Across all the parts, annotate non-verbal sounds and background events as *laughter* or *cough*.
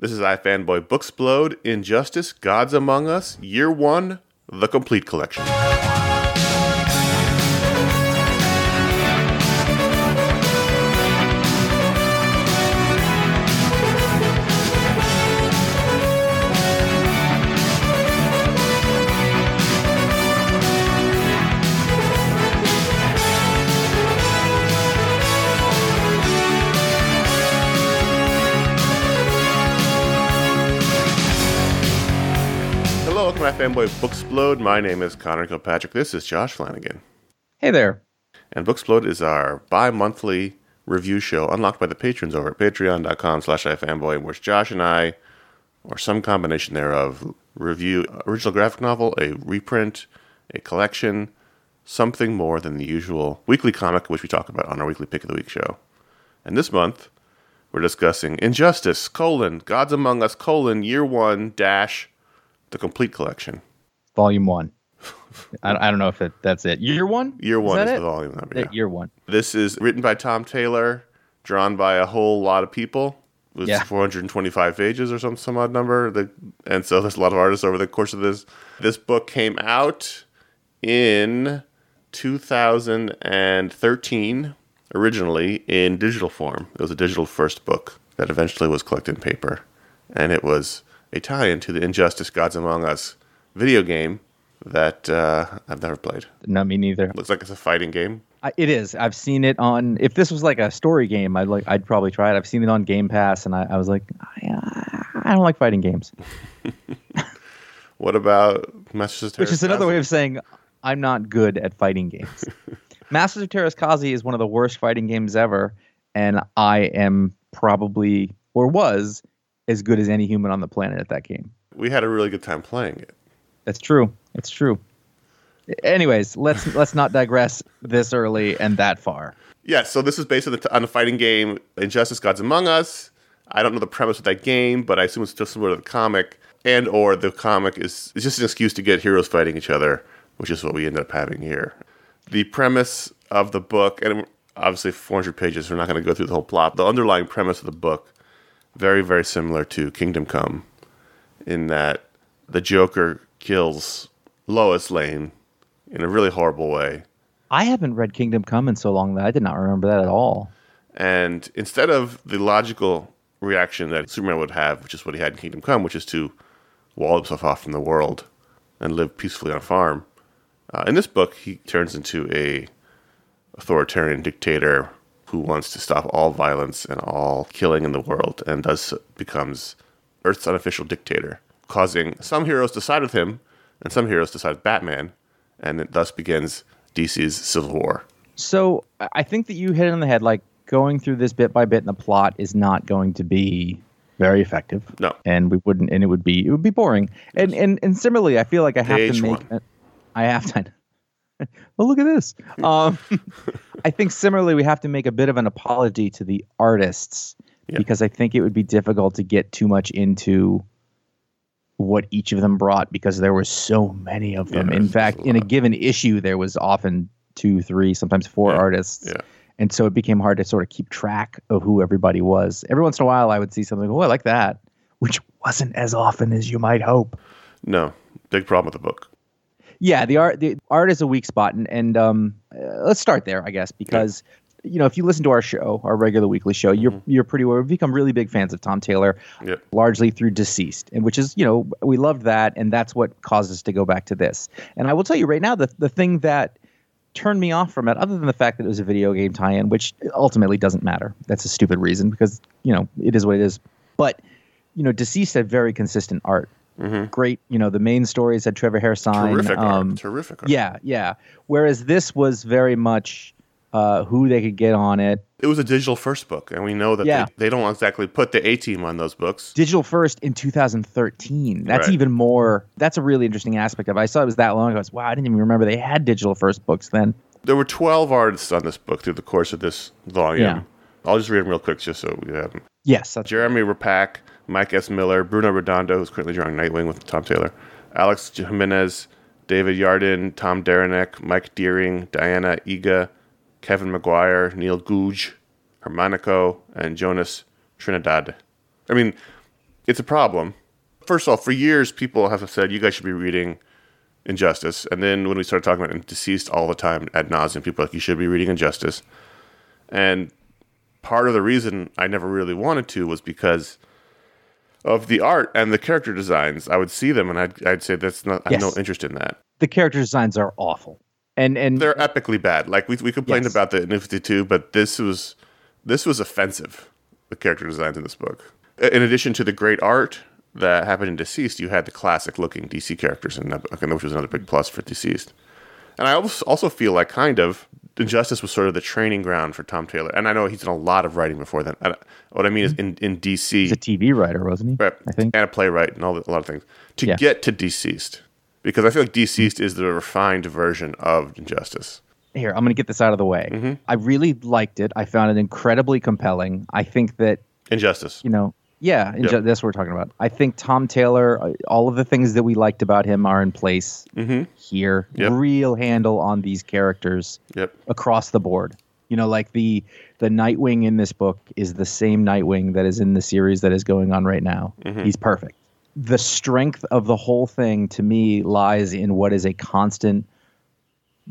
This is iFanboy Booksplode, Injustice, Gods Among Us, Year One, The Complete Collection. To iFanboy Booksplode. My name is Conor Kilpatrick. This is Josh Flanagan. Hey there. And Booksplode is our bi-monthly review show unlocked by the patrons over at patreon.com slash ifanboy in which Josh and I, or some combination thereof, review original graphic novel, a reprint, a collection, something more than the usual weekly comic which we talk about on our weekly pick of the week show. And this month, we're discussing Injustice, colon, Gods Among Us, colon, year one, dash, the complete collection. Volume one. *laughs* I, I don't know if it, that's it. Year one? Year one is it? the volume number. Yeah. Year one. This is written by Tom Taylor, drawn by a whole lot of people. It was Yeah. 425 pages or some some odd number. The, and so there's a lot of artists over the course of this. This book came out in 2013, originally in digital form. It was a digital first book that eventually was collected in paper. And it was a tie in to the Injustice Gods Among Us video game that uh, I've never played. No, me neither. Looks like it's a fighting game. I, it is. I've seen it on. If this was like a story game, I'd like. I'd probably try it. I've seen it on Game Pass, and I, I was like, I, I don't like fighting games, *laughs* What about Masters of which is another way of saying I'm not good at fighting games. *laughs* Masters of Teräs Käsi is one of the worst fighting games ever, and I am probably or was as good as any human on the planet at that game. We had a really good time playing it. That's true. It's true. Anyways, let's *laughs* let's not digress this early and that far. Yeah, so this is based on the, on the fighting game Injustice Gods Among Us. I don't know the premise of that game, but I assume it's still similar to the comic, and or the comic is it's just an excuse to get heroes fighting each other, which is what we ended up having here. The premise of the book, and obviously 400 pages, we're not going to go through the whole plot. The underlying premise of the book, very very similar to Kingdom Come, in that the Joker kills Lois Lane in a really horrible way. I haven't read Kingdom Come in so long that I did not remember that at all. And instead of the logical reaction that Superman would have, which is what he had in Kingdom Come, which is to wall himself off from the world and live peacefully on a farm, uh, in this book he turns into a authoritarian dictator who wants to stop all violence and all killing in the world, and thus becomes Earth's unofficial dictator, causing some heroes to side with him and some heroes to side with Batman, and it thus begins DC's Civil War. So I- think that you hit it on the head. Like going through this bit by bit in the plot is not going to be very effective. No. and we wouldn't, and it would be it would be boring. And and and similarly, I feel like I have Page to make. one. I have to. *laughs* well, look at this. *laughs* Um, I think similarly, we have to make a bit of an apology to the artists Yeah. because I think it would be difficult to get too much into what each of them brought because there were so many of them. Yeah, In fact, a in a given issue, there was often two, three, sometimes four Yeah, artists. yeah. And so it became hard to sort of keep track of who everybody was. Every once in a while, I would see something, oh, I like that, which wasn't as often as you might hope. No, big problem with the book. Yeah, the art the art is a weak spot, and and um, uh, let's start there, I guess, because you know if you listen to our show, our regular weekly show, you're you're pretty well. We've become really big fans of Tom Taylor, Yep. largely through DCeased, and which is you know we loved that, and that's what caused us to go back to this. And I will tell you right now, the the thing that turned me off from it, other than the fact that it was a video game tie-in, which ultimately doesn't matter. That's a stupid reason because you know it is what it is. But you know, DCeased had very consistent art. Great, you know, the main stories had Trevor Hairsine. Terrific um. Terrific art. yeah, yeah. Whereas this was very much uh, who they could get on it. It was a digital first book, and we know that Yeah. they, they don't exactly put the A team on those books. Digital first in 2013. That's Right. even more. That's a really interesting aspect of it. I saw it was that long ago. I was, wow, I didn't even remember they had digital first books then. There were 12 artists on this book through the course of this volume. Yeah. I'll just read them real quick just so we have them. Yes, Jheremy Raapack, Mike S. Miller, Bruno Redondo, who's currently drawing Nightwing with Tom Taylor, Alex Gimenez, David Yardin, Tom Derenick, Mike Deering, Diana Egea, Kevin Maguire, Neil Googe, Xermanico, and Jonas Trindade. I mean, it's a problem. First of all, for years, people have said you guys should be reading Injustice. And then when we started talking about DCeased all the time ad nauseum, people like, you should be reading Injustice. And part of the reason I never really wanted to was because of the art and the character designs. I would see them and I'd, I'd say that's not. I have no interest in that. the character designs are awful. And and They're epically bad. Like we we complained Yes. about the New Fifty Two, but this was this was offensive. The character designs in this book. In addition to the great art that happened in DCeased, you had the classic looking DC characters in that book, which was another big plus for DCeased. And I als- also feel like kind of Injustice was sort of the training ground for Tom Taylor. And I know he's done a lot of writing before then. I, what I mean is in, in DC, he's a TV writer, wasn't he? right, I think. and a playwright and all the, a lot of things to Yeah. get to DCeased. Because I feel like DCeased is the refined version of Injustice. Here, I'm going to get this out of the way. Mm-hmm. I really liked it. I found it incredibly compelling. I think that Injustice. you know, yeah, Yep. that's what we're talking about. I think Tom Taylor, uh, all of the things that we liked about him are in place here. Mm-hmm. Yep. Real handle on these characters Yep. across the board. You know, like the the Nightwing in this book is the same Nightwing that is in the series that is going on right now. Mm-hmm. He's perfect. The strength of the whole thing to me lies in what is a constant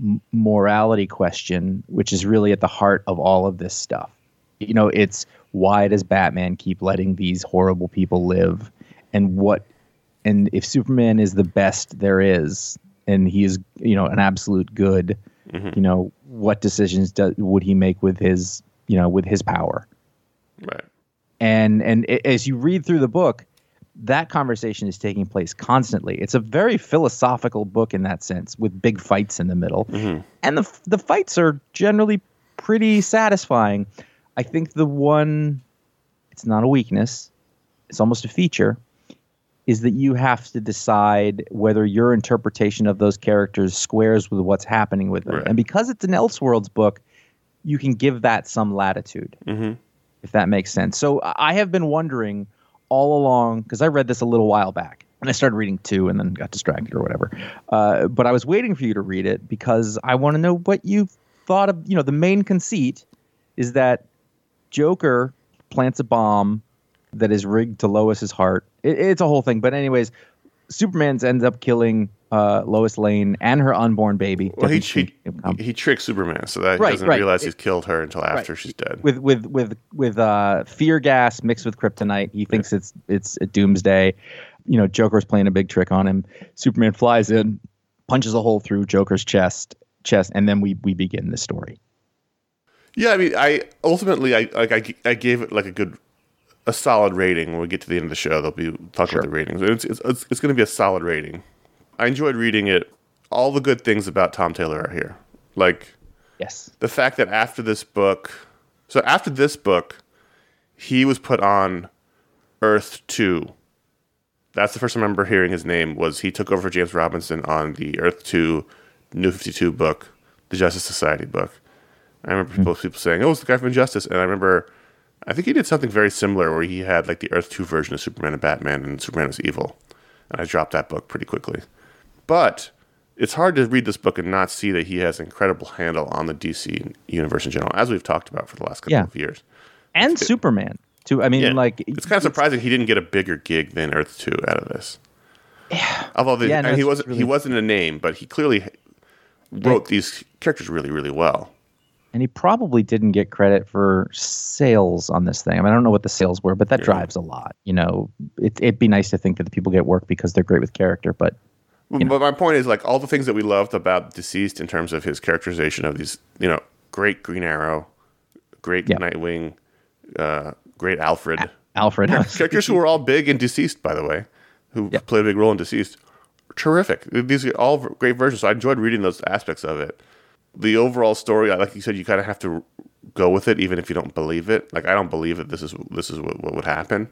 m- morality question, which is really at the heart of all of this stuff. You know, it's why does Batman keep letting these horrible people live? And what and if Superman is the best there is and he is, you know, an absolute good, mm-hmm. you know, what decisions do, would he make with his, you know, with his power? Right. and and as you read through the book that conversation is taking place constantly it's a very philosophical book in that sense with big fights in the middle mm-hmm. and the the fights are generally pretty satisfying i think the one it's not a weakness it's almost a feature is that you have to decide whether your interpretation of those characters squares with what's happening with them Right. and because it's an elseworlds book you can give that some latitude if that makes sense. So I have been wondering all along because I read this a little while back and I started reading two and then got distracted or whatever. Uh, but I was waiting for you to read it because I want to know what you thought of. You know, the main conceit is that Joker plants a bomb that is rigged to Lois's heart. It, it's a whole thing. But anyways, Superman's ends up killing uh, Lois Lane and her unborn baby. Well, he, he, he tricks Superman so that Right, he doesn't right. realize It- he's killed her until after she's dead. with with with with uh, fear gas mixed with kryptonite. He thinks it's it's a doomsday. You know, Joker's playing a big trick on him. Superman flies in, punches a hole through Joker's chest, chest, and then we we begin the story. Yeah, I mean, I ultimately, I like, I, I gave it like a good, a solid rating. When we get to the end of the show, they'll be talking Sure. about the ratings. It's it's, it's, it's going to be a solid rating. I enjoyed reading it. All the good things about Tom Taylor are here, like Yes. the fact that after this book, so after this book, he was put on Earth Two. That's the first time I remember hearing his name. Was he took over for James Robinson on the Earth Two, New Fifty Two book, the Justice Society book. I remember people hmm. people saying, "Oh, it's the guy from Injustice," and I remember, I think he did something very similar where he had like the Earth Two version of Superman and Batman, and Superman was evil, and I dropped that book pretty quickly. But it's hard to read this book and not see that he has incredible handle on the DC universe in general, as we've talked about for the last couple Yeah. of years. And Superman too. I mean, Yeah. like it's kind of surprising he didn't get a bigger gig than Earth Two out of this. Yeah. Although the, Yeah, no, and he wasn't really- he wasn't a name, but he clearly wrote these characters really really well. And he probably didn't get credit for sales on this thing. I mean, I don't know what the sales were, but that drives a lot. You know, it, it'd be nice to think that the people get work because they're great with character, but But my point is like all the things that we loved about DCeased in terms of his characterization of these, you know, great Green Arrow, great Yeah. Nightwing, uh, great Alfred. Alfred. characters who were all big in DCeased, by the way, who Yeah. played a big role in DCeased. Terrific. These are all great versions. So I enjoyed reading those aspects of it. The overall story, like you said, you kind of have to go with it, even if you don't believe it. Like I don't believe that this is this is what, what would happen.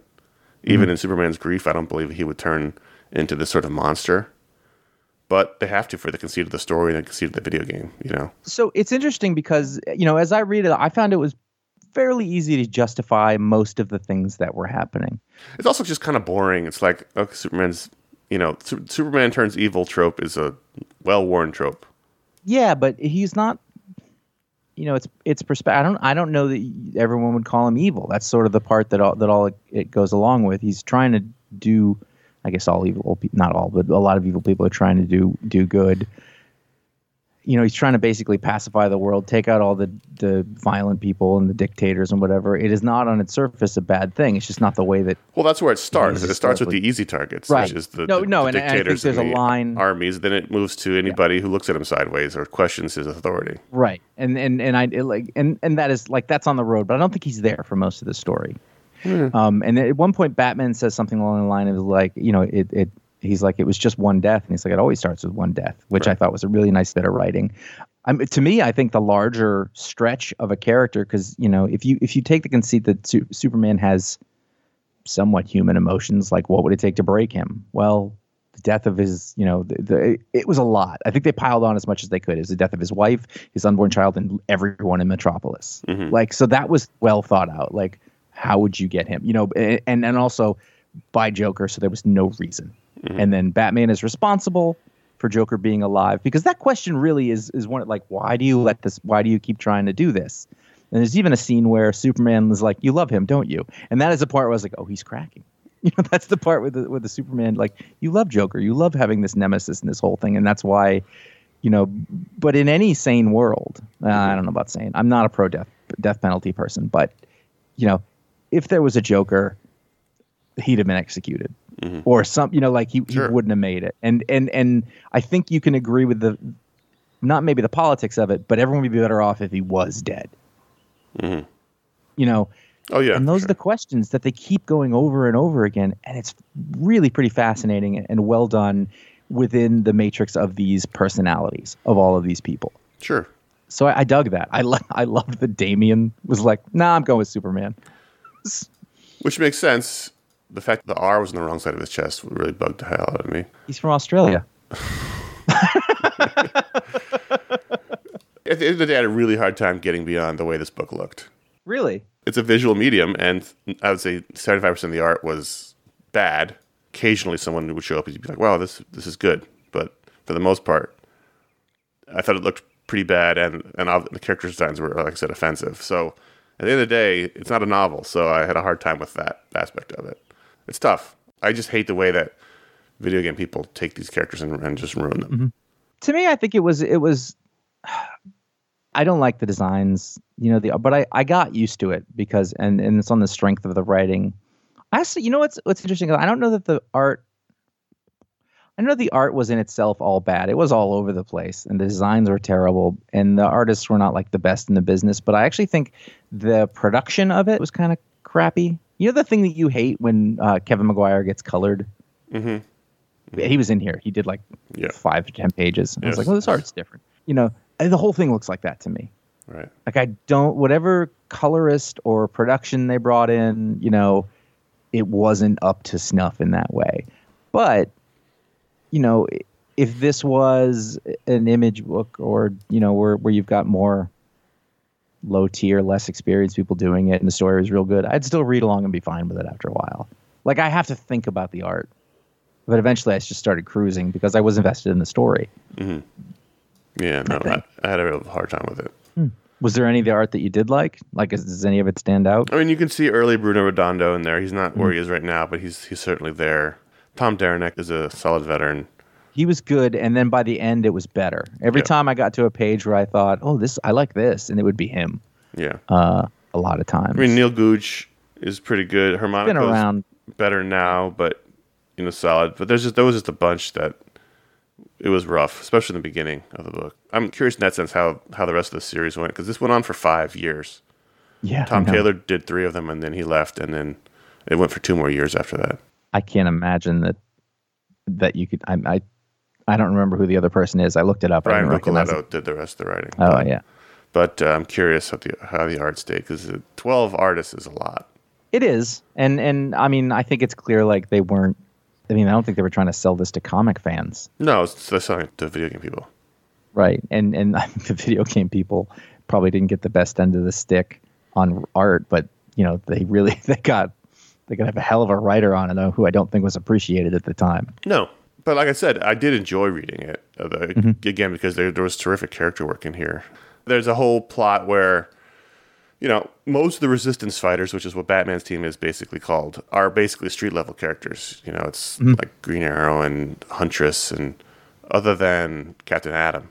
Even mm-hmm. in Superman's grief, I don't believe he would turn into this sort of monster. But they have to for the conceit of the story and the conceit of the video game, you know. So it's interesting because you know, as I read it, I found it was fairly easy to justify most of the things that were happening. It's also just kind of boring. It's like okay, Superman's, you know, Su- Superman turns evil trope is a well-worn trope. Yeah, but he's not. You know, it's it's perspective. I don't I don't know that everyone would call him evil. That's sort of the part that all that all it, it goes along with. He's trying to do. I guess all evil, not all, but a lot of evil people are trying to do do good you know he's trying to basically pacify the world, take out all the the violent people and the dictators and whatever. It is not on its surface a bad thing. It's just not the way that. Well, that's where it starts. It starts with the easy targets, right. which is the no, the, no, the and, dictators and I think there's a line armies. Then it moves to anybody yeah. who looks at him sideways or questions his authority. Right, and and and I like and and that is like that's on the road, but I don't think he's there for most of the story. Mm. Um, and at one point, Batman says something along the line of like, you know, it, it he's like, it was just one death. And he's like, it always starts with one death, which right. I thought was a really nice bit of writing. To me, I think the larger stretch of a character, because you know, if you if you take the conceit that su- Superman has somewhat human emotions, like what would it take to break him? Well, the death of his, you know, the, the, it was a lot. I think they piled on as much as they could. It was the death of his wife, his unborn child, and everyone in Metropolis. Mm-hmm. Like, so that was well thought out. Like, how would you get him? You know, and and also by Joker, so there was no reason. Mm-hmm. And then Batman is responsible for Joker being alive? Because that question really is is one like why do you let this why do you keep trying to do this? And there's even a scene where Superman is like, "You love him, don't you?" And that is the part where I was like, "Oh, he's cracking." *laughs* You know, that's the part with the with the Superman like, "You love Joker, you love having this nemesis and this whole thing," and that's why, you know. But in any sane world, uh, I don't know about sane. I'm not a pro death death penalty person, but you know, if there was a Joker, he'd have been executed mm-hmm. or some you know like he, sure. he wouldn't have made it and and and i think you can agree with the not maybe the politics of it but everyone would be better off if he was dead mm-hmm. you know oh yeah and those sure. are the questions that they keep going over and over again and it's really pretty fascinating and well done within the matrix of these personalities of all of these people sure so I, I dug that i lo- i loved that Damian was like nah i'm going with superman which makes sense the fact that the R was on the wrong side of his chest really bugged the hell out of me. He's from Australia. *laughs* *laughs* At the end of the day, I had a really hard time getting beyond the way this book looked. Really? It's a visual medium, and I would say 75% of the art was bad. Occasionally, someone would show up and you'd be like, wow, this, this is good. But for the most part, I thought it looked pretty bad, and, and the character designs were, like I said, offensive. So at the end of the day, it's not a novel, so I had a hard time with that aspect of it. It's tough. I just hate the way that video game people take these characters and, and just ruin them. Mm-hmm. To me, I think it was it was. *sighs* I don't like the designs, you know, the but I, I got used to it because and and it's on the strength of the writing. I actually, you know what's what's interesting? I don't know that the art. I know the art was in itself all bad. It was all over the place, and the designs were terrible, and the artists were not like the best in the business. But I actually think the production of it was kind of crappy. You know the thing that you hate when uh, Kevin Maguire gets colored. Mm-hmm. Mm-hmm. He was in here. He did like yeah. five to ten pages. Yes. I was like, "Oh, this art's different." You know, the whole thing looks like that to me. Right. Like I don't whatever colorist or production they brought in, you know, it wasn't up to snuff in that way. But you know, if this was an image book or you know where where you've got more low tier, less experienced people doing it, and the story was real good, I'd still read along and be fine with it after a while. Like I have to think about the art, but eventually I just started cruising because I was invested in the story. Mm-hmm. Yeah, no, I, I, had a real hard time with it. Hmm. Was there any of the art that you did like? Like, is, does any of it stand out? I mean, you can see early Bruno Redondo in there. He's not where mm. he is right now, but he's he's certainly there. Tom Derenick is a solid veteran he was good and then by the end it was better. Every yeah. time i got to a page where i thought oh this i like this and it would be him yeah. uh, a lot of times. I mean neil googe is pretty good. Xermanico been around. better now but you know solid. But there's just there was just a bunch that it was rough especially in the beginning of the book. I'm curious in that sense how how the rest of the series went because this went on for five years. Yeah tom taylor did three of them and then he left and then it went for two more years after that. I can't imagine that that you could i, I I don't remember who the other person is. I looked it up. Brian didn't recognize Buccellato it. did the rest of the writing. Oh but, yeah, But uh, I'm curious how the how the art stayed because 12 artists is a lot. it is, and and I mean, I think it's clear like they weren't. I mean, I don't think they were trying to sell this to comic fans, No, it's they're selling it to video game people. right? And and *laughs* the video game people probably didn't get the best end of the stick on art, but you know, they really *laughs* they got they got a hell of a writer on it, though, who I don't think was appreciated at the time. No, but like I said, I did enjoy reading it Mm-hmm. again because there, there was terrific character work in here. There's a whole plot where, you know, most of the resistance fighters, which is what Batman's team is basically called, are basically street level characters. You know, it's Mm-hmm. like Green Arrow and Huntress, and other than Captain Atom.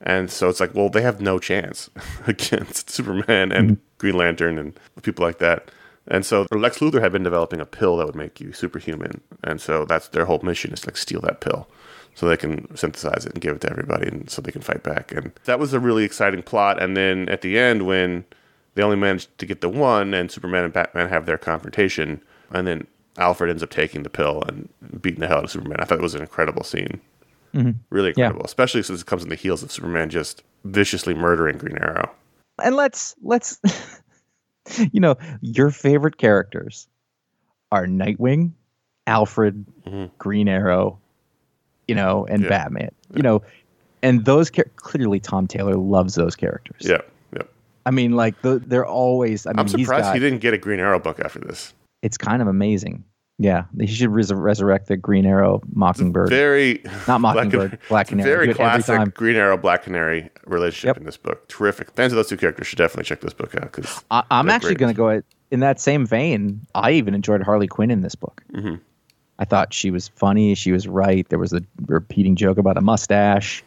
And so it's like, well, they have no chance *laughs* against Superman and Mm-hmm. Green Lantern and people like that. And so Lex Luthor had been developing a pill that would make you superhuman. And so that's their whole mission is to like steal that pill so they can synthesize it and give it to everybody and so they can fight back. And that was a really exciting plot. And then at the end, when they only managed to get the one and Superman and Batman have their confrontation, and then Alfred ends up taking the pill and beating the hell out of Superman. I thought it was an incredible scene. Mm-hmm. Really Yeah. incredible, especially since it comes in the heels of Superman just viciously murdering Green Arrow. and let's let's *laughs* *laughs* you know your favorite characters are nightwing alfred mm-hmm. green arrow you know and Yeah. batman you know and those char- clearly tom taylor loves those characters Yeah, yeah. i mean like the, they're always i mean I'm he's surprised got, he didn't get a Green Arrow book after this. it's kind of amazing yeah he should res- resurrect the green arrow mockingbird Very Not Mockingbird, Black Canary. Very Do it every time. classic Green Arrow Black Canary relationship Yep. in this book. Terrific. Fans of those two characters should definitely check this book out because I, i'm actually going to go at, in that same vein i even enjoyed harley quinn in this book Mm-hmm. I thought she was funny. She was right. There was a repeating joke about a mustache.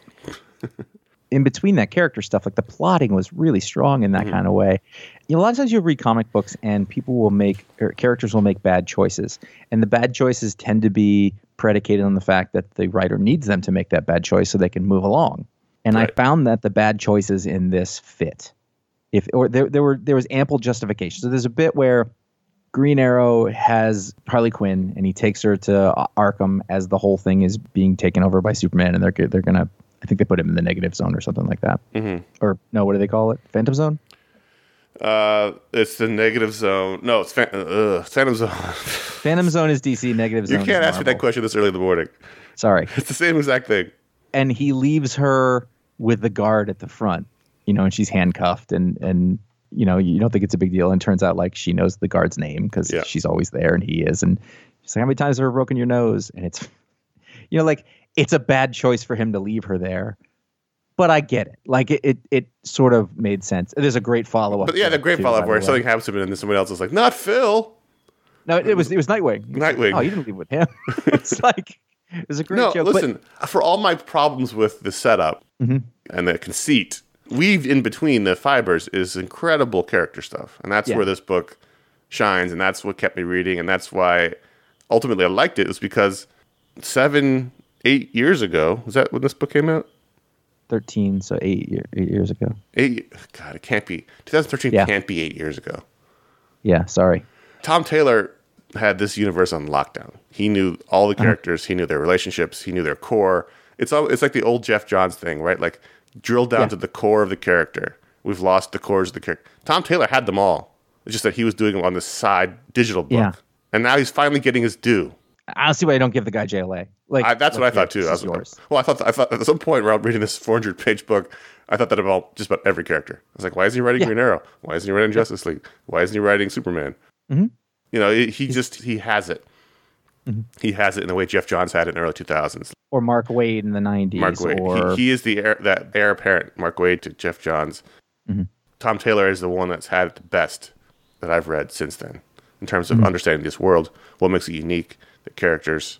*laughs* in between that character stuff, like the plotting was really strong in that Mm-hmm. kind of way. You know, a lot of times you read comic books and people will make, or characters will make bad choices. And the bad choices tend to be predicated on the fact that the writer needs them to make that bad choice so they can move along. And Right. I found that the bad choices in this fit. If or there, there were there was ample justification. So there's a bit where Green Arrow has Harley Quinn, and he takes her to Arkham as the whole thing is being taken over by Superman, and they're they're gonna. I think they put him in the negative zone or something like that. Mm-hmm. Or no, what do they call it? Phantom Zone. uh, it's the negative zone. No, it's fan- uh, Phantom Zone. *laughs* Phantom Zone is DC. Negative Zone. you can't ask me that question this early in the morning. Sorry. It's the same exact thing. And he leaves her with the guard at the front, you know, and she's handcuffed, and and you know you don't think it's a big deal, and turns out like she knows the guard's name because Yeah. she's always there, and he is, and she's like, how many times have I broken your nose? And it's, *laughs* you know, like it's a bad choice for him to leave her there. But I get it. Like it, it, it sort of made sense. There's a great follow up. But yeah, the great follow up where something happens to him and then someone else is like, not Phil. No, it was it was Nightwing. Nightwing. Oh, you didn't leave with him. *laughs* *laughs* it's like it was a great No, joke. but- listen, for all my problems with the setup Mm-hmm. and the conceit, weaved in between the fibers is incredible character stuff. And that's Yeah. where this book shines. And that's what kept me reading. And that's why ultimately I liked it, was because seven, eight years ago, was that when this book came out? Thirteen, so eight, year, eight years ago. Eight, God, it can't be. 2013 Yeah. can't be eight years ago. Yeah, sorry. Tom Taylor had this universe on lockdown. He knew all the uh-huh. characters. He knew their relationships. He knew their core. It's all, it's like the old Geoff Johns thing, right? Like drill down Yeah. to the core of the character. We've lost the cores of the character. Tom Taylor had them all. It's just that he was doing them on the side digital book, Yeah. and now he's finally getting his due. I don't see why you don't give the guy JLA. Like I, that's what I thought too. I was, yours. well, I thought I thought at some point while reading this 400 page book, I thought that about just about every character. I was like, why is he writing Yeah. Green Arrow? Why isn't he writing Justice League? Why isn't he writing Superman? Mhm. You know, he, he just he has it. Mm-hmm. He has it in the way Geoff Johns had it in the early 2000s. Or Mark Waid in the '90s. Mark Waid. Or He, he is the heir, that heir apparent, Mark Waid to Geoff Johns. Mhm. Tom Taylor is the one that's had it the best that I've read since then in terms Mm-hmm. of understanding this world, what makes it unique, the characters,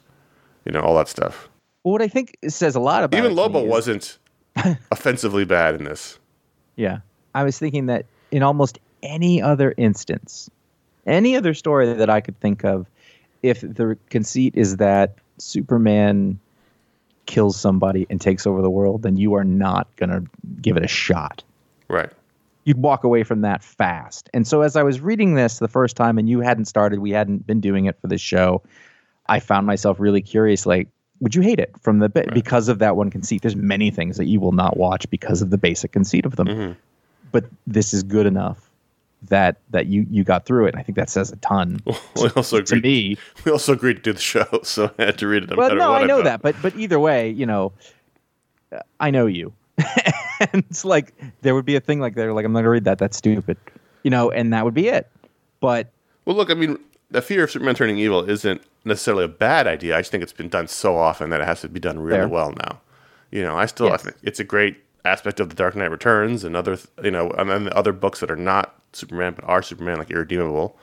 you know, all that stuff. Well, what I think says a lot about Even Lobo wasn't *laughs* offensively bad in this. Yeah, I was thinking that in almost any other instance, any other story that I could think of, if the conceit is that Superman kills somebody and takes over the world, then you are not gonna give it a shot. Right. you'd walk away from that fast. And so as I was reading this the first time and you hadn't started, we hadn't been doing it for this show, I found myself really curious like would you hate it from the bit because of that one conceit? There's many things that you will not watch because of the basic conceit of them, Mm-hmm. but this is good enough that that you you got through it. And I think that says a ton *laughs* We also to agreed. me. *laughs* We also agreed to do the show, *laughs* so I had to read it. No Well, no, I know thought. that, but but either way, you know, I know you, and it's like there would be a thing like there, like I'm not gonna read that. That's stupid, you know, and that would be it. But Well, look, I mean, the fear of Superman turning evil isn't necessarily a bad idea. I just think it's been done so often that it has to be done really Fair. well now. You know, I still I think it's a great aspect of the Dark Knight Returns and other, you know, and then the other books that are not Superman but are Superman, like Irredeemable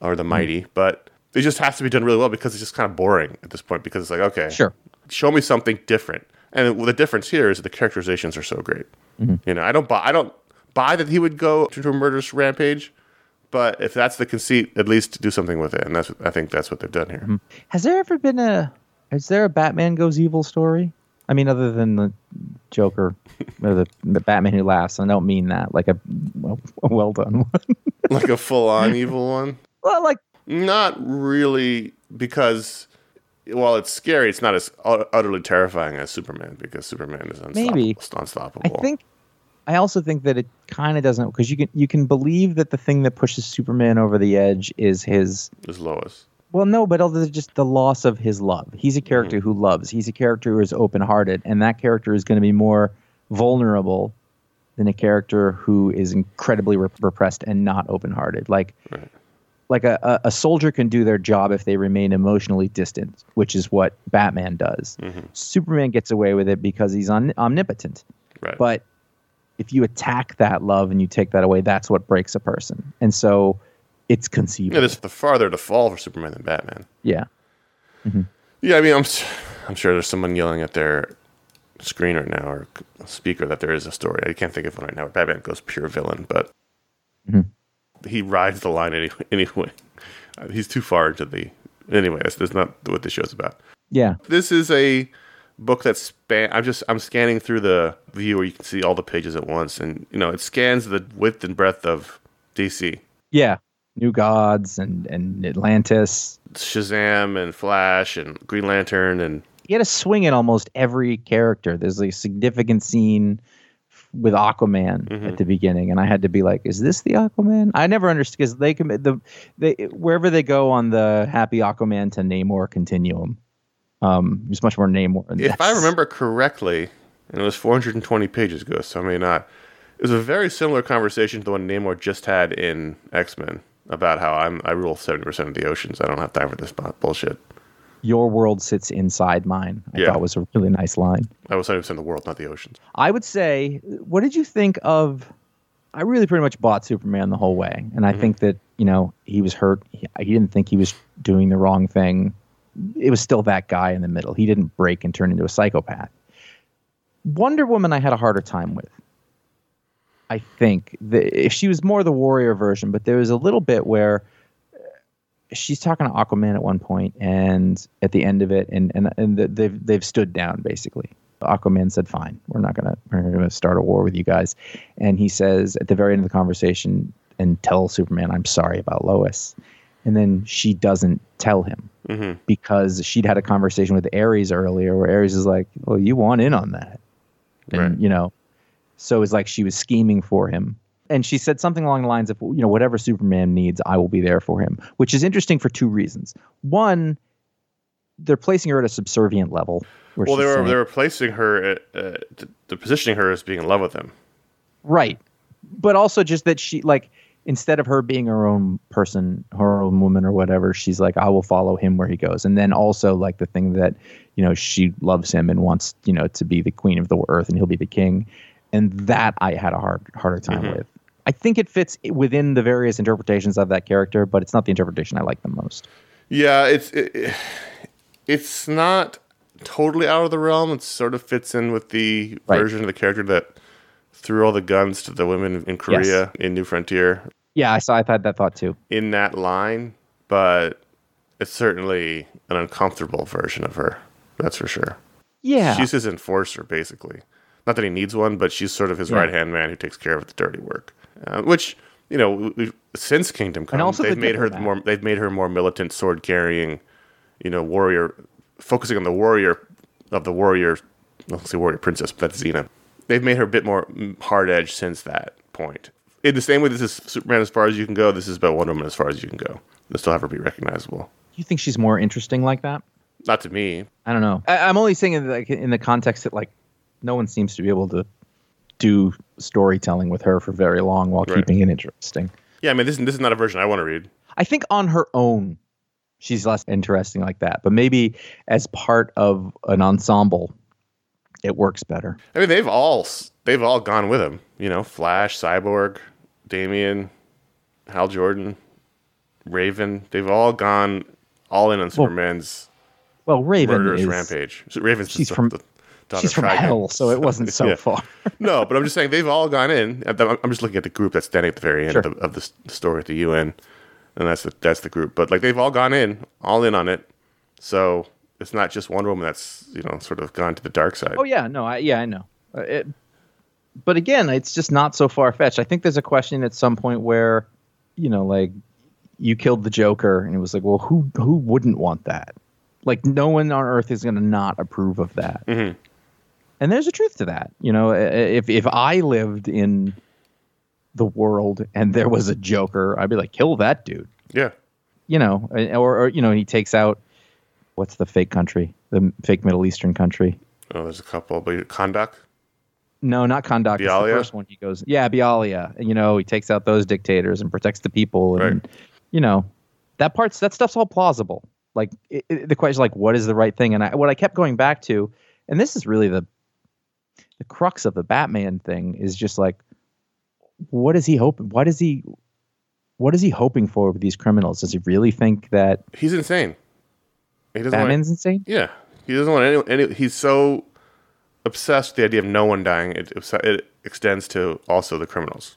or Mm-hmm. The Mighty. But it just has to be done really well because it's just kind of boring at this point. Because it's like, okay, Sure. show me something different. And the difference here is that the characterizations are so great. Mm-hmm. You know, I don't buy, I don't buy that he would go to a murderous rampage. But if that's the conceit, at least do something with it, and that's I think that's what they've done here. Mm-hmm. has there ever been a is there a Batman goes evil story? I mean, other than the Joker or the, the Batman who laughs. I don't mean that like a well, a well done one. *laughs* like a full-on *laughs* evil one. well, like Not really, because while it's scary, it's not as uh, utterly terrifying as Superman because Superman is unstoppable. Maybe. unstoppable. I think I also think that it kind of doesn't because you can you can believe that the thing that pushes Superman over the edge is his is Lois. well no but other just the loss of his love. He's a mm-hmm. character who loves. He's a character who is open hearted, and that character is going to be more vulnerable than a character who is incredibly rep- repressed and not open hearted. Like Right. like a, a, soldier can do their job if they remain emotionally distant, which is what Batman does. Mm-hmm. Superman gets away with it because he's omni- omnipotent. Right. But if you attack that love and you take that away, that's what breaks a person. And so it's conceivable. yeah, it's the farther to fall for Superman than Batman. Yeah. Mm-hmm. Yeah, I mean, I'm I'm sure there's someone yelling at their screen right now or speaker that there is a story. I can't think of one right now. Where Batman goes pure villain, but mm-hmm. he rides the line any, anyway. He's too far into the. Anyway, that's, that's not what this show's about. Yeah. This is a book that span. I'm just I'm scanning through the view where you can see all the pages at once, and you know it scans the width and breadth of DC. Yeah. New Gods and, and Atlantis. Shazam and Flash and Green Lantern and He had a swing at almost every character. There's a significant scene with Aquaman at mm-hmm. the beginning, and I had to be like, "Is this the Aquaman?" I never understood because they commit the they wherever they go on the Happy Aquaman to Namor continuum. Um, much more Namor. in if I remember correctly, and it was 420 pages ago, so I may not. It was a very similar conversation to the one Namor just had in X Men about how I'm I rule 70 percent of the oceans. I don't have time for this bullshit. your world sits inside mine. I Yeah. thought was a really nice line. I was 70 percent of the world, not the oceans. I would say, what did you think of? I really pretty much bought Superman the whole way, and I think that you know he was hurt. He, he didn't think he was doing the wrong thing. It was still that guy in the middle. He didn't break and turn into a psychopath. Wonder Woman, I had a harder time with. I think if she was more the warrior version, but there was a little bit where uh, she's talking to Aquaman at one point, and at the end of it, and and and they've they've stood down basically. Aquaman said, "Fine, we're not gonna we're gonna start a war with you guys," and he says at the very end of the conversation, "And tell Superman I'm sorry about Lois," and then she doesn't tell him Mm-hmm. because she'd had a conversation with Ares earlier, where Ares is like, "Well, you want in on that," and Right. you know, so it's like she was scheming for him. And she said something along the lines of, you know, whatever Superman needs, I will be there for him, which is interesting for two reasons. One, they're placing her at a subservient level. Well, they were saying- they were placing her, uh, uh, positioning her as being in love with him. Right. But also just that she like instead of her being her own person, her own woman or whatever, she's like, I will follow him where he goes. And then also like the thing that, you know, she loves him and wants, you know, to be the queen of the earth and he'll be the king. And that I had a hard harder time Mm-hmm. with. I think it fits within the various interpretations of that character, but it's not the interpretation I like the most. Yeah, it's it, it's not totally out of the realm. It sort of fits in with the Right. version of the character that threw all the guns to the women in Korea in New Frontier Yeah, I saw I've had that thought too. in that line, but it's certainly an uncomfortable version of her. That's for sure. Yeah. She's his enforcer, basically. Not that he needs one, but she's sort of his Yeah. right hand man who takes care of the dirty work. Uh, which you know, since Kingdom Come, they've the made her more. They've made her more militant, sword carrying, you know, warrior, focusing on the warrior of the warrior, let's say warrior princess, but that's Xena. They've made her a bit more hard edge since that point. In the same way, this is Superman as far as you can go. This is about Wonder Woman as far as you can go. They still have her be recognizable. You think she's more interesting like that? Not to me. I don't know. I, I'm only saying in the, like, in the context that like no one seems to be able to do storytelling with her for very long while Right. keeping it interesting. Yeah, I mean, this, this is not a version I want to read. I think on her own, she's less interesting like that. But maybe as part of an ensemble, it works better. I mean, they've all they've all gone with him. You know, Flash, Cyborg, Damian, Hal Jordan, Raven. They've all gone all in on Superman's Well, Raven murderous is rampage. So Raven's she's the, from- the she's from hell, so it wasn't *laughs* so Yeah. far. no, but I'm just saying they've all gone in. I'm I'm just looking at the group that's standing at the very end Sure. of, the, of the story at the UN, and that's the that's the group. But like they've all gone in, all in on it. So it's not just Wonder Woman that's you know sort of gone to the dark side. Oh yeah, no, I, yeah, I know. Uh, It, but again, it's just not so far fetched. I think there's a question at some point where, you know, like you killed the Joker, and it was like, well, who who wouldn't want that? Like, no one on Earth is going to not approve of that. Mhm. And there's a truth to that. You know, if if I lived in the world and there was a Joker, I'd be like, kill that dude. Yeah, You know, or, or you know, he takes out what's the fake country, the fake Middle Eastern country. oh, there's a couple, but Kahndaq. No, not Kahndaq. It's the first one. He goes, yeah, Bialia. And, You know, he takes out those dictators and protects the people, and Right. you know, that part's that stuff's all plausible. Like it, it- the question, like, what is the right thing? And I, what I kept going back to, and this is really the the crux of the Batman thing is just like, what is he hoping? What is he? What is he hoping for with these criminals? Does he really think that He's insane. He doesn't want Batman's insane? Yeah, he doesn't want any. any he's so obsessed with the idea of no one dying. It, it extends to also the criminals.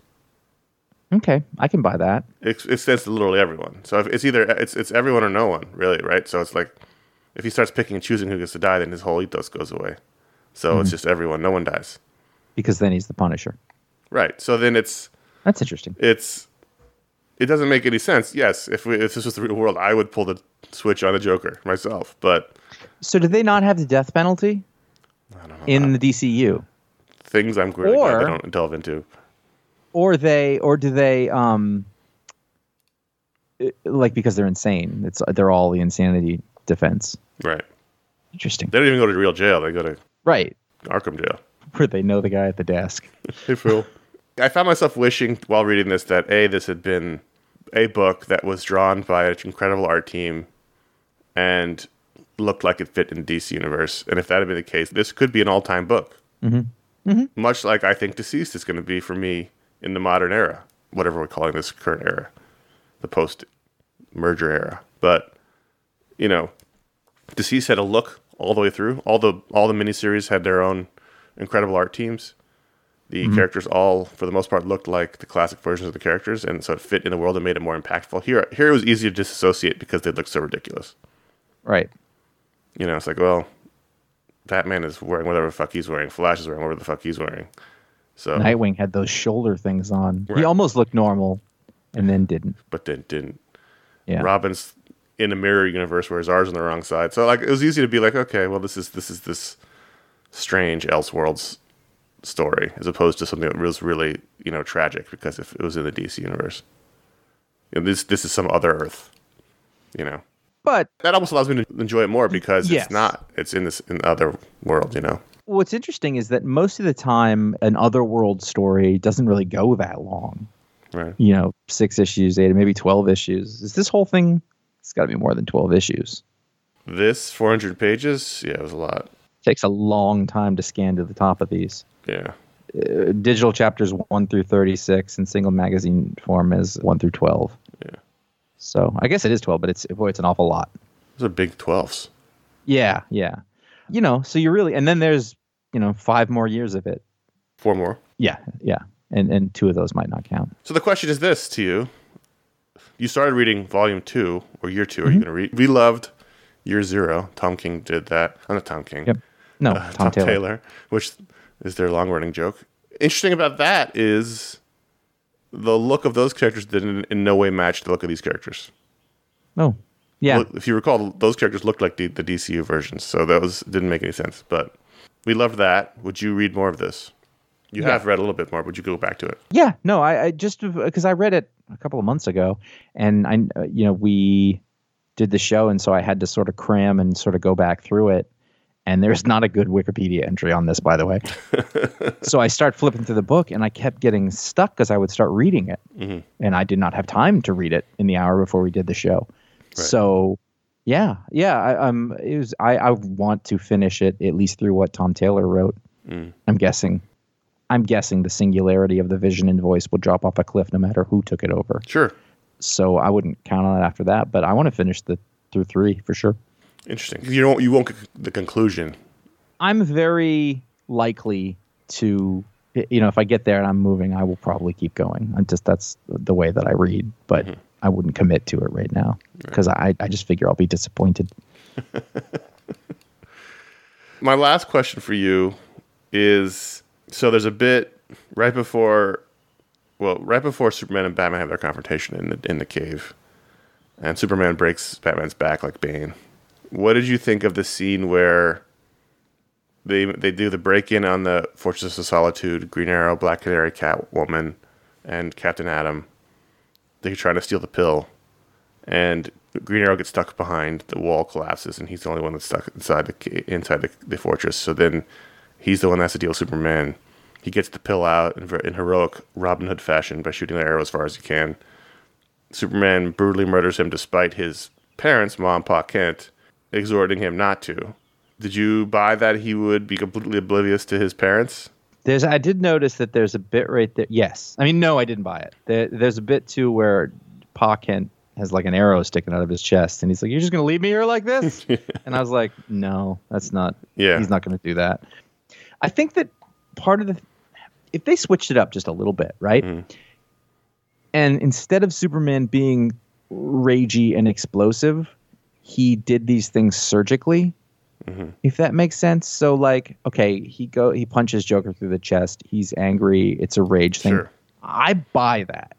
Okay, I can buy that. It, it extends to literally everyone. So if it's either it's it's everyone or no one, really, right? So it's like if he starts picking and choosing who gets to die, then his whole ethos goes away. So it's mm-hmm. just everyone. No one dies. Because then he's the Punisher. Right. So then it's That's interesting. it's it doesn't make any sense. Yes, if we, if this was the real world, I would pull the switch on the Joker myself. But So do they not have the death penalty in the DCU, things I'm really glad Or- they don't delve into. or they, or do they, um, like because they're insane? It's they're all the insanity defense. Right. Interesting, They don't even go to real jail. They go to right? Arkham jail. Where they know the guy at the desk. *laughs* Hey, Phil. I found myself wishing while reading this that A, this had been a book that was drawn by an incredible art team and looked like it fit in the DC universe. And if that had been the case, this could be an all time book. Mm-hmm. Much like I think DCeased is going to be for me in the modern era, whatever we're calling this current era, the post merger era. But, you know, DCeased had a look all the way through. All the all the miniseries had their own incredible art teams. The characters all, for the most part, looked like the classic versions of the characters, and so it fit in the world and made it more impactful. Here, here it was easy to disassociate because they looked so ridiculous. Right. You know, it's like, well, Batman is wearing whatever the fuck he's wearing. Flash is wearing whatever the fuck he's wearing. So, Nightwing had those shoulder things on. Right. He almost looked normal, and then didn't. but then didn't. Yeah. Robin's in a mirror universe, whereas ours on the wrong side. So, like, it was easy to be like, okay, well, this is this is this strange Elseworlds story, as opposed to something that was really, you know, tragic because if it was in the DC universe, you know, this this is some other Earth, you know. But That almost allows me to enjoy it more because Yes. it's not. It's in this in other world, you know. what's interesting is that most of the time, an otherworld story doesn't really go that long. Right. you know, six issues, eight, maybe 12 issues. Is this whole thing? It's got to be more than 12 issues. This 400 pages, yeah, it was a lot. takes a long time to scan to the top of these. Yeah. Uh, digital chapters 1 through 36 and single magazine form is 1 through 12. So I guess it is 12, but it's boy, it's an awful lot. Those are big 12s. Yeah, yeah. You know, so you really, and then there's, you know, five more years of it. Four more. Yeah, yeah. And, and two of those might not count. So the question is this to you. You started reading volume two or year 2 Are you going to read? We loved year zero. Tom King did that. I'm not Tom King. Yep. No, Uh, Tom, Taylor. which is their long running joke. Interesting about that is the look of those characters did in, in no way match the look of these characters. No. Yeah. look- if you recall, those characters looked like the, the DCU versions, so those didn't make any sense. But we loved that. Would you read more of this? You Yeah. have read a little bit more. Would you go back to it? Yeah, no, I, I just because I read it a couple of months ago, and I, you know, we did the show, and so I had to sort of cram and sort of go back through it. And there's not a good Wikipedia entry on this, by the way. *laughs* so I start flipping through the book, and I kept getting stuck because I would start reading it, and I did not have time to read it in the hour before we did the show. So, yeah, yeah, I, um, it was. I, I want to finish it at least through what Tom Taylor wrote. I'm guessing. I'm guessing the singularity of the vision and voice will drop off a cliff no matter who took it over. Sure. So I wouldn't count on it after that, but I want to finish the through three for sure. Interesting. You don't. You won't get the conclusion. I'm very likely to, you know, if I get there and I'm moving, I will probably keep going. I'm just that's the way that I read, but mm-hmm. I wouldn't commit to it right now because I I just figure I'll be disappointed. *laughs* My last question for you is: so there's a bit right before, well, right before Superman and Batman have their confrontation in the in the cave, and Superman breaks Batman's back like Bane. What did you think of the scene where they they do the break in on the Fortress of Solitude, Green Arrow, Black Canary, Catwoman, and Captain Atom? They're trying to steal the pill, and Green Arrow gets stuck behind the wall, collapses, and he's the only one that's stuck inside the inside the, the fortress. So then he's the one that has to deal with Superman. He gets the pill out in, in heroic Robin Hood fashion by shooting the arrow as far as he can. Superman brutally murders him despite his parents, Mom, Pa Kent, exhorting him not to. Did you buy that he would be completely oblivious to his parents? There's I did notice that there's a bit right there. Yes, I mean no, I didn't buy it. There, there's a bit too where Pa Kent has like an arrow sticking out of his chest, and he's like, "You're just gonna leave me here like this?" *laughs* and I was like, "No, that's not. Yeah. he's not gonna do that." I think that part of the if they switched it up just a little bit, right? Mm-hmm. And instead of Superman being ragey and explosive, he did these things surgically. Mm-hmm. If that makes sense. So like, okay, he go he punches Joker through the chest. He's angry. It's a rage thing. Sure. I buy that.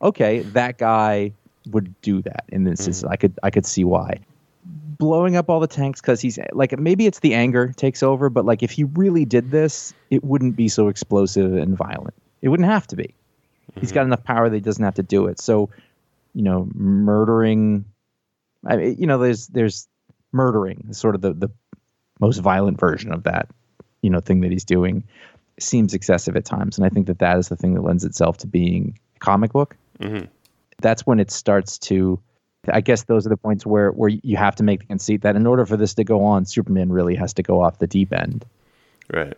Okay, that guy would do that in this mm-hmm. is I could I could see why. Blowing up all the tanks because he's like maybe it's the anger takes over, but like if he really did this, it wouldn't be so explosive and violent. It wouldn't have to be. He's mm-hmm. got enough power that he doesn't have to do it. So, you know, murdering I mean, you know, there's there's murdering sort of the the most violent version of that, you know, thing that he's doing seems excessive at times, and I think that that is the thing that lends itself to being a comic book. Mm-hmm. That's when it starts to. I guess those are the points where where you have to make the conceit that in order for this to go on, Superman really has to go off the deep end. Right.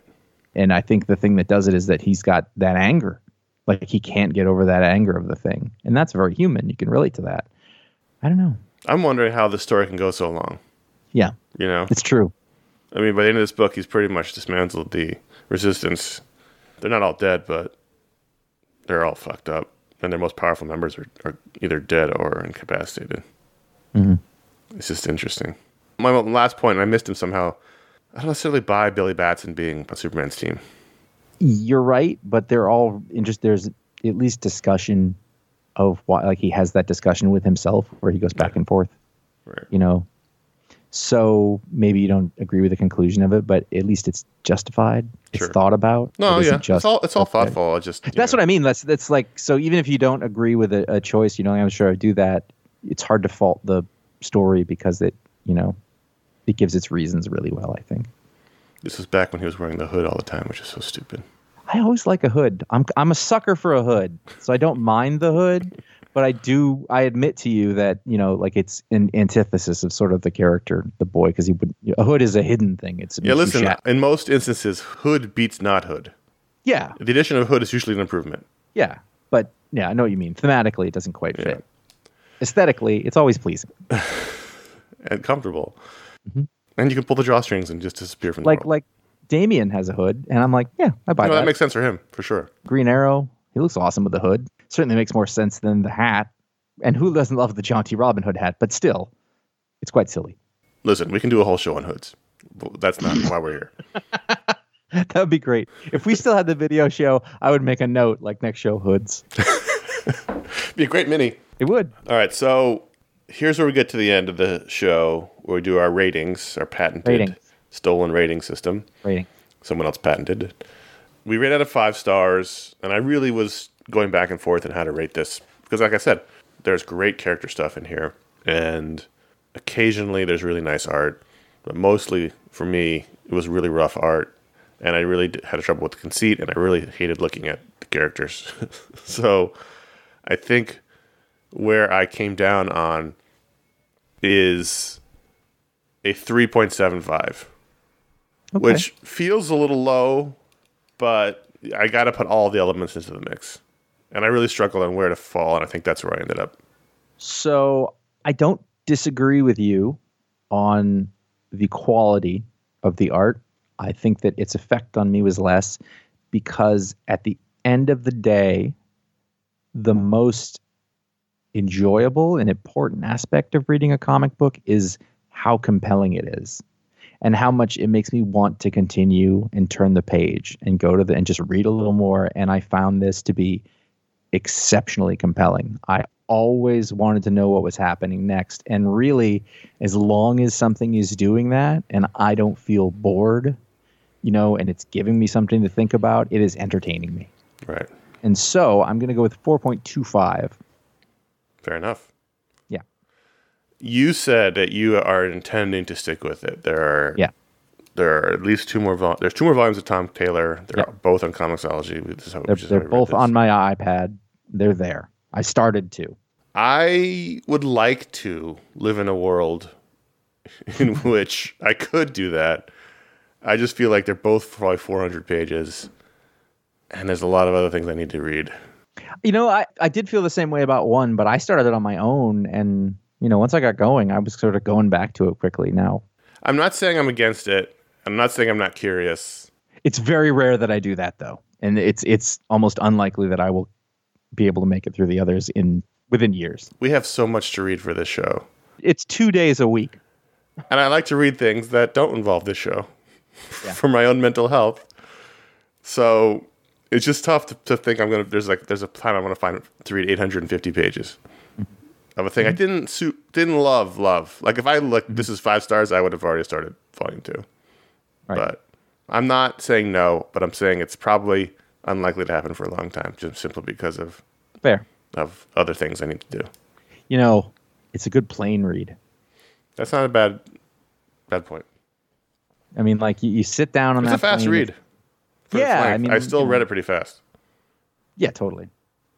And I think the thing that does it is that he's got that anger. Like he can't get over that anger of the thing. And that's very human. You can relate to that. I don't know. I'm wondering how the story can go so long. Yeah, You know, it's true. I mean, by the end of this book, he's pretty much dismantled the resistance. They're not all dead, but they're all fucked up, and their most powerful members are, are either dead or incapacitated. Mm-hmm. It's just interesting. My last point, and I missed him somehow. I don't necessarily buy Billy Batson being on Superman's team. You're right, but they're all interest. There's at least discussion of why, like he has that discussion with himself where he goes back and forth. Right. You know, so maybe you don't agree with the conclusion of it, but at least it's justified. It's Sure. thought about. No, It yeah, just it's all it's all thoughtful. I just That's what I mean. That's that's like so. Even if you don't agree with a, a choice, you know, I'm sure I do that. It's hard to fault the story because it, you know, it gives its reasons really well. I think. This was back when he was wearing the hood all the time, which is so stupid. I always like a hood. I'm I'm a sucker for a hood, so I don't mind the hood, but I do. I admit to you that you know, like it's an antithesis of sort of the character, the boy, because he would a hood is a hidden thing. It's Yeah, listen. shat- In most instances, hood beats not hood. yeah, The addition of hood is usually an improvement. yeah, but yeah, I know what you mean. Thematically, it doesn't quite fit. Aesthetically, it's always pleasing. *laughs* and comfortable. And you can pull the drawstrings and just disappear from the Mm-hmm. Like world. like Damian has a hood, and I'm like, yeah, I buy know, that. that makes sense for him for sure. Green Arrow, he looks awesome with the hood. Certainly makes more sense than the hat. And who doesn't love the Jaunty Robin Hood hat? But still, it's quite silly. Listen, we can do a whole show on hoods. That's not why we're here. *laughs* That would be great. If we still had the video show, I would make a note like next show hoods. *laughs* Be a great mini. It would. All right, so here's where we get to the end of the show where we do our ratings, our patented Ratings. Stolen rating system. Rating. Someone else patented it. We rate out of five stars, and I really was going back and forth on how to rate this because, like I said, there's great character stuff in here, and occasionally there's really nice art, but mostly for me, it was really rough art, and I really had trouble with the conceit, and I really hated looking at the characters. *laughs* so I think where I came down on is a 3.75, which feels a little low, but I got to put all the elements into the mix. And I really struggled on where to fall, and I think that's where I ended up. So I don't disagree with you on the quality of the art. I think that its effect on me was less because at the end of the day, the most enjoyable and important aspect of reading a comic book is how compelling it is and how much it makes me want to continue and turn the page and go to the and just read a little more. And i found this to be exceptionally compelling. I always wanted to know what was happening next. And really as long as something is doing that and i don't feel bored you know and it's giving me something to think about it is entertaining me. Right. and so i'm going to go with 4.25 Fair enough. You said that you are intending to stick with it. There are yeah there are at least two more vol- there's two more volumes of Tom Taylor. They're Yeah. both on Comixology. This is how- they're, which is how they're both this. on my ipad they're there i started to I would like to live in a world *laughs* in which I could do that. I just feel like they're both probably 400 pages, and there's a lot of other things I need to read. You know, I, I did feel the same way about one, but I started it on my own. And, you know, once I got going, I was sort of going back to it quickly now. I'm not saying I'm against it. I'm not saying I'm not curious. It's very rare that I do that, though. And it's it's almost unlikely that I will be able to make it through the others in within years. We have so much to read for this show, It's two days a week. and I like to read things that don't involve this show *laughs* Yeah. for my own mental health. So it's just tough to, to think I'm gonna. There's like there's a time I'm gonna find to read 850 pages of a thing I mm. didn't su- didn't love love. Like if I look, this mm. is five stars, I would have already started volume two. Right. But I'm not saying no, but I'm saying it's probably unlikely to happen for a long time, just simply because of Fair. of other things I need to do. You know, it's a good plane read. That's not a bad bad point. I mean, like you, you sit down on It's that a fast read. Yeah, I mean, I still you read it pretty fast. Yeah, totally.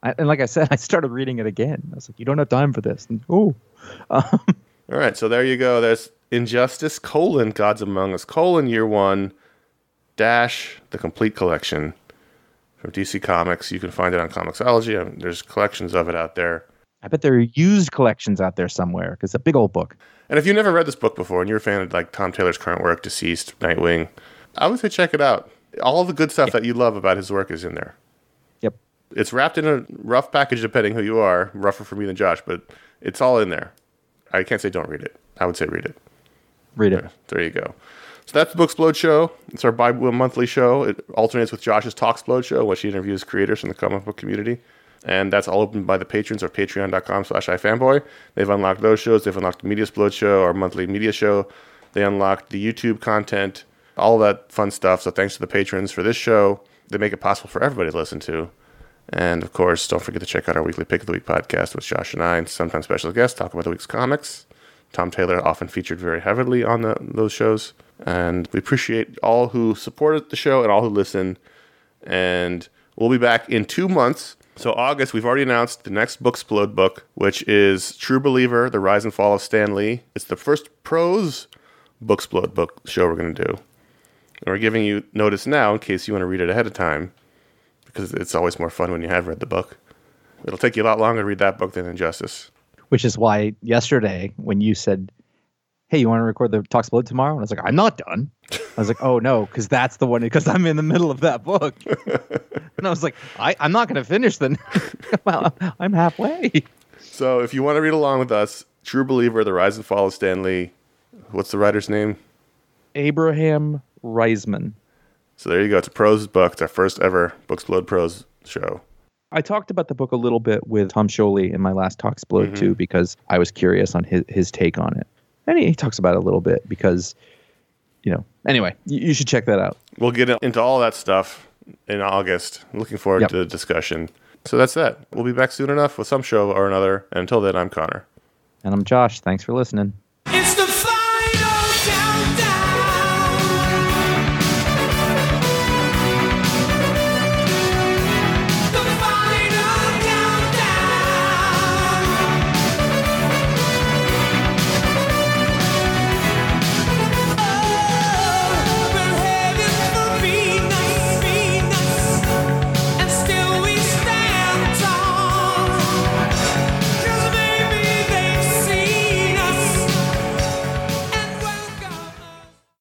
I, and like I said, *laughs* I started reading it again. I was like, you don't have time for this. And, oh, *laughs* All right, so there you go. There's Injustice colon Gods Among Us colon Year One dash the complete collection from DC Comics. You can find it on Comixology. Um, There's collections of it out there. I bet there are used collections out there somewhere because it's a big old book. And if you never read this book before and you're a fan of like Tom Taylor's current work, DCeased, Nightwing, I would say check it out. All the good stuff that you love about his work is in there. It's wrapped in a rough package, depending who you are. Rougher for me than Josh, but it's all in there. I can't say don't read it. I would say read it. Read it. There you go. So that's the Booksplode show. It's our bi-monthly show. It alternates with Josh's Talksplode show, which he interviews creators from the comic book community. And that's all open by the patrons of patreon.com slash ifanboy. They've unlocked those shows. They've unlocked the Media Splode show, our monthly media show. They unlocked the YouTube content, all that fun stuff. So thanks to the patrons for this show. They make it possible for everybody to listen to. And of course, don't forget to check out our weekly Pick of the Week podcast with Josh and I and sometimes special guests talk about the week's comics. Tom Taylor often featured very heavily on the, those shows. And we appreciate all who supported the show and all who listen. And we'll be back in two months. So, August, we've already announced the next Booksplode book, which is True Believer The Rise and Fall of Stan Lee. It's the first prose Booksplode book show we're going to do. And we're giving you notice now in case you want to read it ahead of time, because it's always more fun when you have read the book. It'll take you a lot longer to read that book than Injustice. Which is why yesterday when you said, "Hey, you want to record the Talksplode tomorrow?" and I was like, "I'm not done." I was like, "Oh no," because that's the one because I'm in the middle of that book. *laughs* and I was like, I, "I'm not going to finish then. *laughs* well, I'm halfway." So, if you want to read along with us, True Believer The Rise and Fall of Stan Lee. What's the writer's name? Abraham Riesman. So there you go. It's a prose book. It's our first ever Booksplode prose show. I talked about the book a little bit with Tom Scioli in my last Talksplode Mm-hmm. too, because I was curious on his, his take on it. And he, he talks about it a little bit because, you know, anyway, you, you should check that out. We'll get into all that stuff in August. Looking forward Yep. to the discussion. So that's that. We'll be back soon enough with some show or another. And until then, I'm Conor. And I'm Josh. Thanks for listening.